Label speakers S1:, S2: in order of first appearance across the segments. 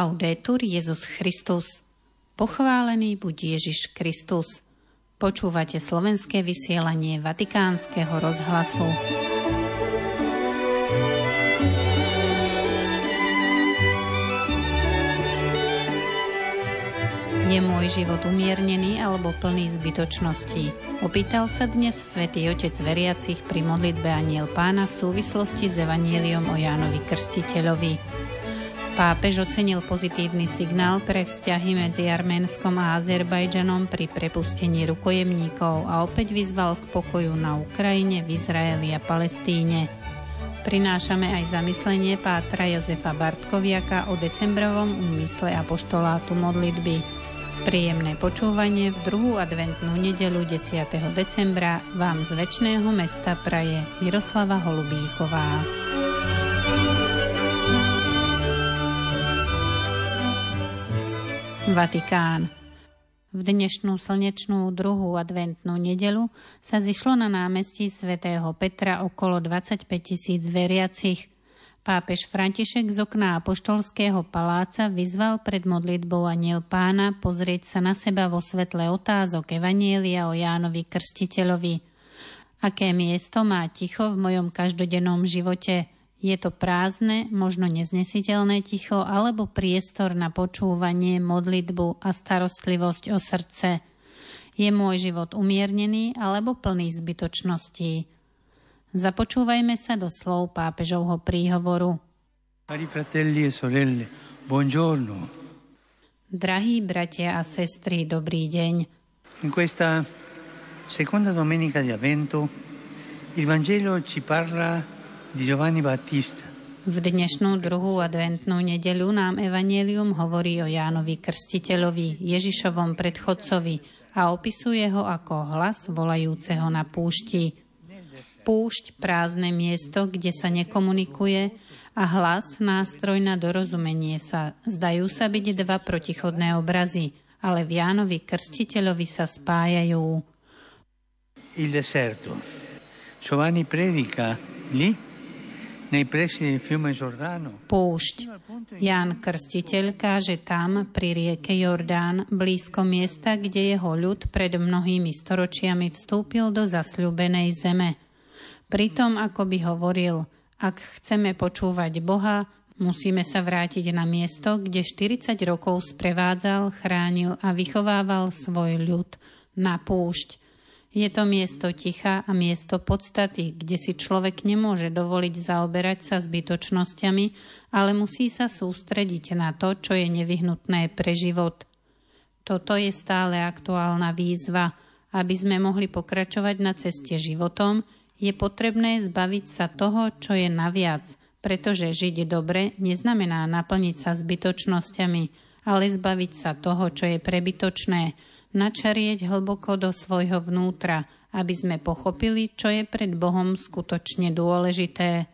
S1: Laudetur Jezus Christus. Pochválený buď Ježiš Kristus. Počúvate slovenské vysielanie Vatikánskeho rozhlasu. Je môj život umiernený alebo plný zbytočností? Opýtal sa dnes svätý Otec veriacich pri modlitbe Aniel Pána v súvislosti s Evanieliom o Jánovi Krstiteľovi. Pápež ocenil pozitívny signál pre vzťahy medzi Arménskom a Azerbajdžanom pri prepustení rukojemníkov a opäť vyzval k pokoju na Ukrajine, v Izraeli a Palestíne. Prinášame aj zamyslenie pátra Jozefa Bartkoviaka o decembrovom úmysle a poštolátu modlitby. Príjemné počúvanie v druhú adventnú nedelu 10. decembra vám z väčšného mesta praje Miroslava Holubíková. Vatikán. V dnešnú slnečnú druhú adventnú nedelu sa zišlo na námestí svätého Petra okolo 25 tisíc veriacich – Pápež František z okna Apoštolského paláca vyzval pred modlitbou aniel pána pozrieť sa na seba vo svetle otázok Evanielia o Jánovi Krstiteľovi. Aké miesto má ticho v mojom každodennom živote? Je to prázdne, možno neznesiteľné ticho, alebo priestor na počúvanie, modlitbu a starostlivosť o srdce? Je môj život umiernený alebo plný zbytočností? Započúvajme sa do slov pápežovho príhovoru.
S2: Cari fratelli e sorelle, buongiorno.
S1: Drahí bratia a sestry, dobrý deň.
S2: In questa seconda domenica di Avvento il Vangelo ci parla.
S1: V dnešnú druhú adventnú nedeľu nám Evangelium hovorí o Jánovi Krstiteľovi, Ježišovom predchodcovi a opisuje ho ako hlas volajúceho na púšti púšť, prázdne miesto, kde sa nekomunikuje a hlas, nástroj na dorozumenie sa. Zdajú sa byť dva protichodné obrazy, ale v Jánovi Krstiteľovi sa spájajú.
S2: Il deserto. Giovanni predica lì
S1: Púšť. Ján Krstiteľ káže tam, pri rieke Jordán, blízko miesta, kde jeho ľud pred mnohými storočiami vstúpil do zasľúbenej zeme. Pritom, ako by hovoril, ak chceme počúvať Boha, musíme sa vrátiť na miesto, kde 40 rokov sprevádzal, chránil a vychovával svoj ľud na púšť. Je to miesto ticha a miesto podstaty, kde si človek nemôže dovoliť zaoberať sa zbytočnosťami, ale musí sa sústrediť na to, čo je nevyhnutné pre život. Toto je stále aktuálna výzva, aby sme mohli pokračovať na ceste životom, je potrebné zbaviť sa toho, čo je naviac, pretože žiť dobre neznamená naplniť sa zbytočnosťami, ale zbaviť sa toho, čo je prebytočné, načarieť hlboko do svojho vnútra, aby sme pochopili, čo je pred Bohom skutočne dôležité.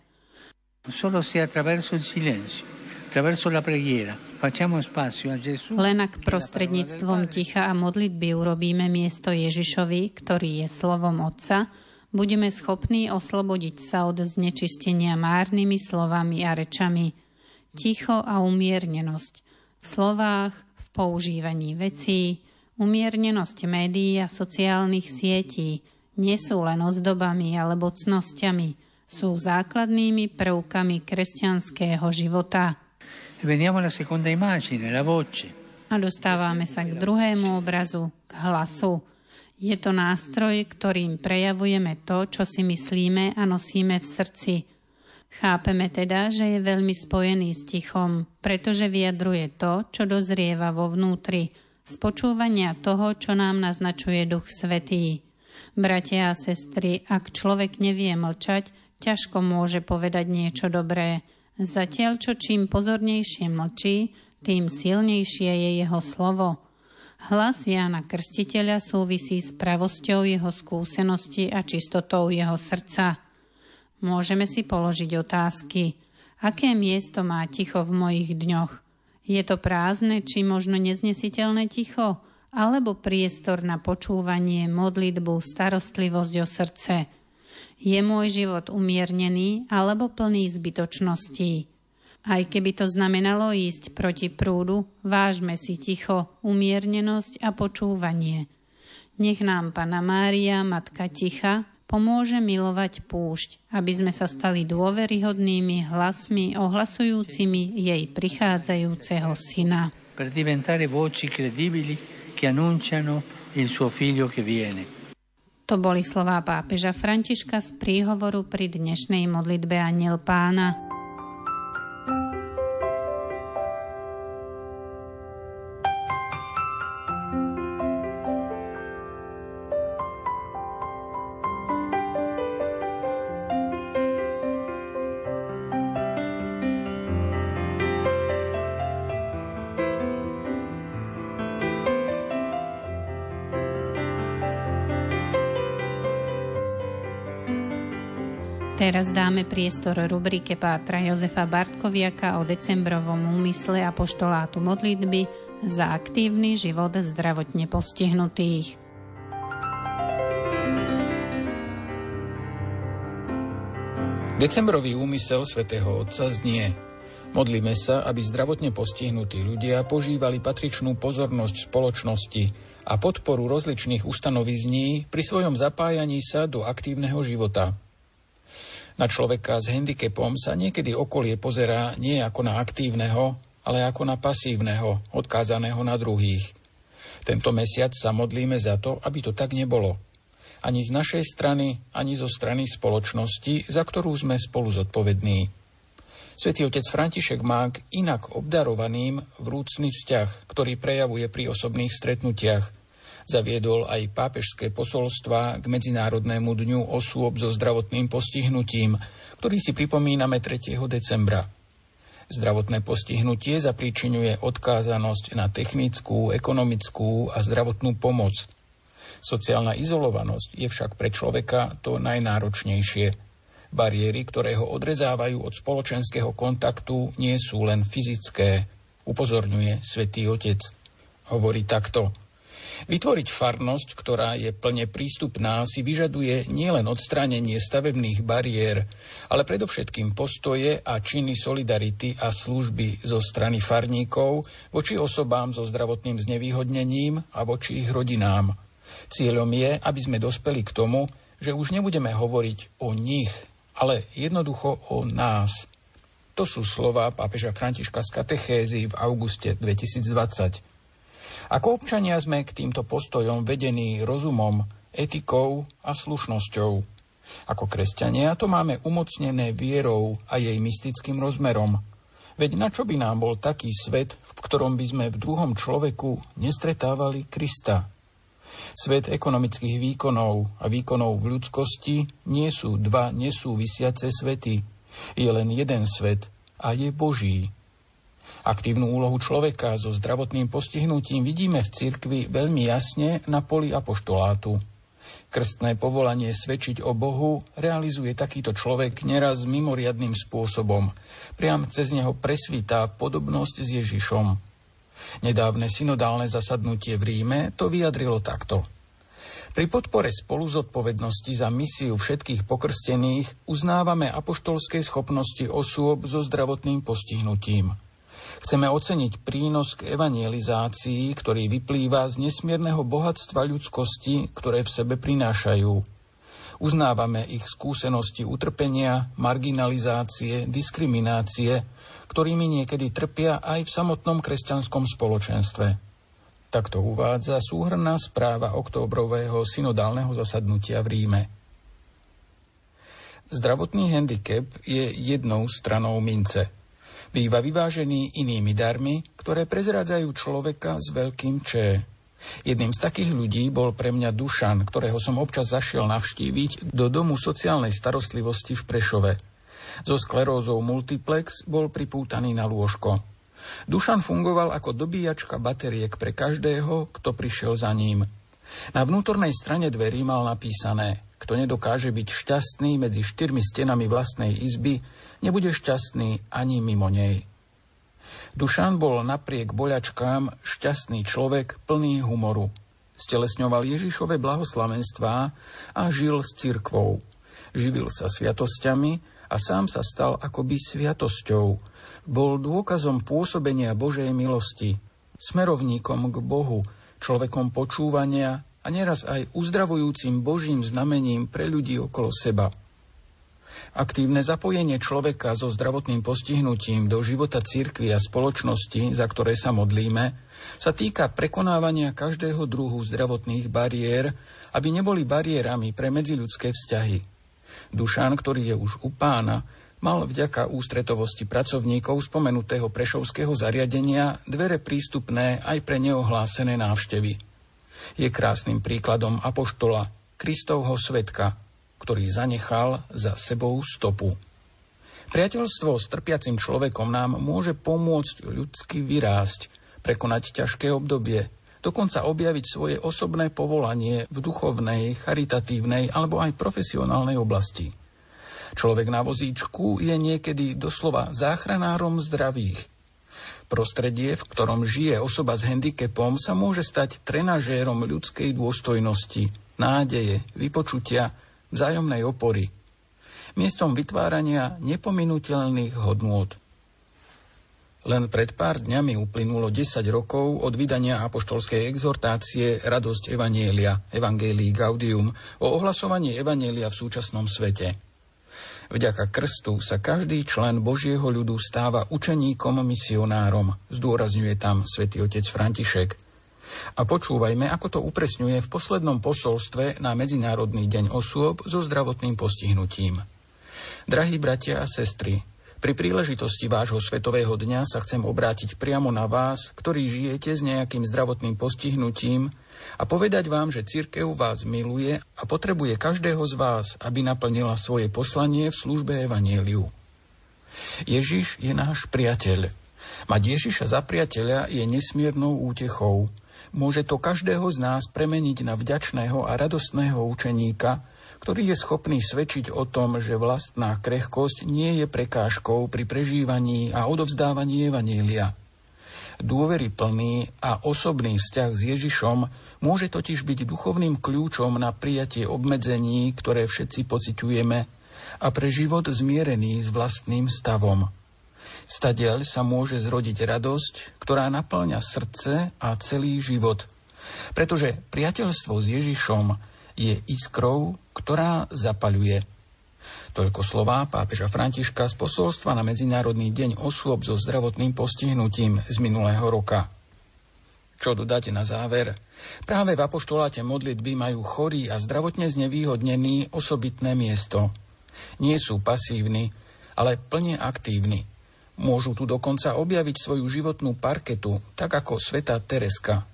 S2: Gesù.
S1: Len ak prostredníctvom ticha a modlitby urobíme miesto Ježišovi, ktorý je slovom Otca, budeme schopní oslobodiť sa od znečistenia márnymi slovami a rečami. Ticho a umiernenosť v slovách, v používaní vecí, umiernenosť médií a sociálnych sietí nie sú len ozdobami alebo cnosťami, sú základnými prvkami kresťanského života. A dostávame sa k druhému obrazu, k hlasu. Je to nástroj, ktorým prejavujeme to, čo si myslíme a nosíme v srdci. Chápeme teda, že je veľmi spojený s tichom, pretože vyjadruje to, čo dozrieva vo vnútri, z počúvania toho, čo nám naznačuje Duch Svetý. Bratia a sestry, ak človek nevie mlčať, ťažko môže povedať niečo dobré. Zatiaľ, čo čím pozornejšie mlčí, tým silnejšie je jeho slovo – Hlas Jána Krstiteľa súvisí s pravosťou jeho skúsenosti a čistotou jeho srdca. Môžeme si položiť otázky. Aké miesto má ticho v mojich dňoch? Je to prázdne či možno neznesiteľné ticho? Alebo priestor na počúvanie, modlitbu, starostlivosť o srdce? Je môj život umiernený alebo plný zbytočností? Aj keby to znamenalo ísť proti prúdu, vážme si ticho, umiernenosť a počúvanie. Nech nám Pana Mária, Matka Ticha, pomôže milovať púšť, aby sme sa stali dôveryhodnými hlasmi ohlasujúcimi jej prichádzajúceho syna.
S2: Per diventare voci credibili che annunciano il suo figlio che viene.
S1: To boli slová pápeža Františka z príhovoru pri dnešnej modlitbe Aniel pána. Teraz dáme priestor rubrike Pátra Jozefa Bartkoviaka o decembrovom úmysle a poštolátu modlitby za aktívny život zdravotne postihnutých.
S3: Decembrový úmysel svätého Otca znie Modlíme sa, aby zdravotne postihnutí ľudia požívali patričnú pozornosť spoločnosti a podporu rozličných ustanovizní pri svojom zapájaní sa do aktívneho života. Na človeka s handicapom sa niekedy okolie pozerá nie ako na aktívneho, ale ako na pasívneho, odkázaného na druhých. Tento mesiac sa modlíme za to, aby to tak nebolo. Ani z našej strany, ani zo strany spoločnosti, za ktorú sme spolu zodpovední. Svetý otec František má k inak obdarovaným vrúcný vzťah, ktorý prejavuje pri osobných stretnutiach – Zaviedol aj pápežské posolstva k Medzinárodnému dňu osôb so zdravotným postihnutím, ktorý si pripomíname 3. decembra. Zdravotné postihnutie zapríčinuje odkázanosť na technickú, ekonomickú a zdravotnú pomoc. Sociálna izolovanosť je však pre človeka to najnáročnejšie. Bariéry, ktoré ho odrezávajú od spoločenského kontaktu, nie sú len fyzické, upozorňuje svätý Otec. Hovorí takto – Vytvoriť farnosť, ktorá je plne prístupná, si vyžaduje nielen odstránenie stavebných bariér, ale predovšetkým postoje a činy solidarity a služby zo strany farníkov voči osobám so zdravotným znevýhodnením a voči ich rodinám. Cieľom je, aby sme dospeli k tomu, že už nebudeme hovoriť o nich, ale jednoducho o nás. To sú slova pápeža Františka z katechézy v auguste 2020. Ako občania sme k týmto postojom vedení rozumom, etikou a slušnosťou. Ako kresťania to máme umocnené vierou a jej mystickým rozmerom. Veď na čo by nám bol taký svet, v ktorom by sme v druhom človeku nestretávali Krista? Svet ekonomických výkonov a výkonov v ľudskosti nie sú dva nesúvisiace svety. Je len jeden svet a je Boží. Aktívnu úlohu človeka so zdravotným postihnutím vidíme v cirkvi veľmi jasne na poli apoštolátu. Krstné povolanie svedčiť o Bohu realizuje takýto človek neraz mimoriadným spôsobom. Priam cez neho presvítá podobnosť s Ježišom. Nedávne synodálne zasadnutie v Ríme to vyjadrilo takto. Pri podpore spolu zodpovednosti za misiu všetkých pokrstených uznávame apoštolské schopnosti osôb so zdravotným postihnutím – Chceme oceniť prínos k evangelizácii, ktorý vyplýva z nesmierneho bohatstva ľudskosti, ktoré v sebe prinášajú. Uznávame ich skúsenosti utrpenia, marginalizácie, diskriminácie, ktorými niekedy trpia aj v samotnom kresťanskom spoločenstve. Takto uvádza súhrná správa októbrového synodálneho zasadnutia v Ríme. Zdravotný handicap je jednou stranou mince – býva vyvážený inými darmi, ktoré prezrádzajú človeka s veľkým Č. Jedným z takých ľudí bol pre mňa Dušan, ktorého som občas zašiel navštíviť do domu sociálnej starostlivosti v Prešove. So sklerózou multiplex bol pripútaný na lôžko. Dušan fungoval ako dobíjačka bateriek pre každého, kto prišiel za ním. Na vnútornej strane dverí mal napísané Kto nedokáže byť šťastný medzi štyrmi stenami vlastnej izby, nebude šťastný ani mimo nej. Dušan bol napriek boľačkám šťastný človek plný humoru. Stelesňoval Ježišove blahoslavenstvá a žil s cirkvou. Živil sa sviatosťami a sám sa stal akoby sviatosťou. Bol dôkazom pôsobenia Božej milosti, smerovníkom k Bohu, človekom počúvania a neraz aj uzdravujúcim Božím znamením pre ľudí okolo seba. Aktívne zapojenie človeka so zdravotným postihnutím do života cirkvi a spoločnosti, za ktoré sa modlíme, sa týka prekonávania každého druhu zdravotných bariér, aby neboli bariérami pre medziľudské vzťahy. Dušan, ktorý je už u pána, mal vďaka ústretovosti pracovníkov spomenutého prešovského zariadenia dvere prístupné aj pre neohlásené návštevy. Je krásnym príkladom apoštola, Kristovho svetka, ktorý zanechal za sebou stopu. Priateľstvo s trpiacim človekom nám môže pomôcť ľudsky vyrásť, prekonať ťažké obdobie, dokonca objaviť svoje osobné povolanie v duchovnej, charitatívnej alebo aj profesionálnej oblasti. Človek na vozíčku je niekedy doslova záchranárom zdravých. Prostredie, v ktorom žije osoba s handicapom, sa môže stať trenažérom ľudskej dôstojnosti, nádeje, vypočutia vzájomnej opory, miestom vytvárania nepominutelných hodnôt. Len pred pár dňami uplynulo 10 rokov od vydania apoštolskej exhortácie Radosť Evanielia, Evangelii Gaudium, o ohlasovaní Evanielia v súčasnom svete. Vďaka krstu sa každý člen Božieho ľudu stáva učeníkom misionárom, zdôrazňuje tam svätý otec František – a počúvajme, ako to upresňuje v poslednom posolstve na Medzinárodný deň osôb so zdravotným postihnutím. Drahí bratia a sestry, pri príležitosti vášho svetového dňa sa chcem obrátiť priamo na vás, ktorí žijete s nejakým zdravotným postihnutím a povedať vám, že církev vás miluje a potrebuje každého z vás, aby naplnila svoje poslanie v službe Evanieliu. Ježiš je náš priateľ. Mať Ježiša za priateľa je nesmiernou útechou, Môže to každého z nás premeniť na vďačného a radostného učeníka, ktorý je schopný svedčiť o tom, že vlastná krehkosť nie je prekážkou pri prežívaní a odovzdávaní Evanília. Dôvery plný a osobný vzťah s Ježišom môže totiž byť duchovným kľúčom na prijatie obmedzení, ktoré všetci pociťujeme a pre život zmierený s vlastným stavom. Stadiaľ sa môže zrodiť radosť, ktorá naplňa srdce a celý život. Pretože priateľstvo s Ježišom je iskrou, ktorá zapaľuje. Toľko slová pápeža Františka z posolstva na Medzinárodný deň osôb so zdravotným postihnutím z minulého roka. Čo dodať na záver? Práve v apoštoláte modlitby majú chorí a zdravotne znevýhodnení osobitné miesto. Nie sú pasívni, ale plne aktívni – Môžu tu dokonca objaviť svoju životnú parketu, tak ako sveta Tereska.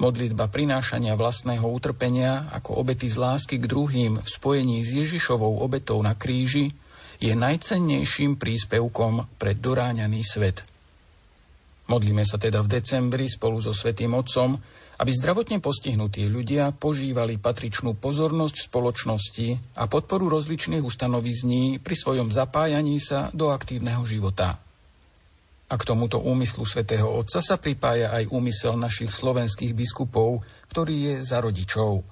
S3: Modlitba prinášania vlastného utrpenia ako obety z lásky k druhým v spojení s Ježišovou obetou na kríži je najcennejším príspevkom pre doráňaný svet. Modlíme sa teda v decembri spolu so Svetým Otcom, aby zdravotne postihnutí ľudia požívali patričnú pozornosť spoločnosti a podporu rozličných ustanovizní pri svojom zapájaní sa do aktívneho života. A k tomuto úmyslu svätého Otca sa pripája aj úmysel našich slovenských biskupov, ktorý je za rodičov.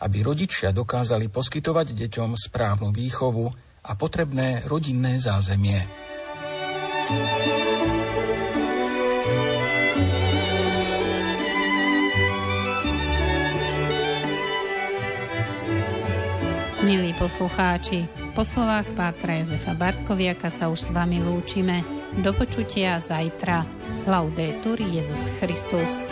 S3: Aby rodičia dokázali poskytovať deťom správnu výchovu a potrebné rodinné zázemie.
S1: Milí poslucháči, po slovách Pátra Jozefa Bartkoviaka sa už s vami lúčime. Do počutia zajtra. Laudetur Jezus Christus.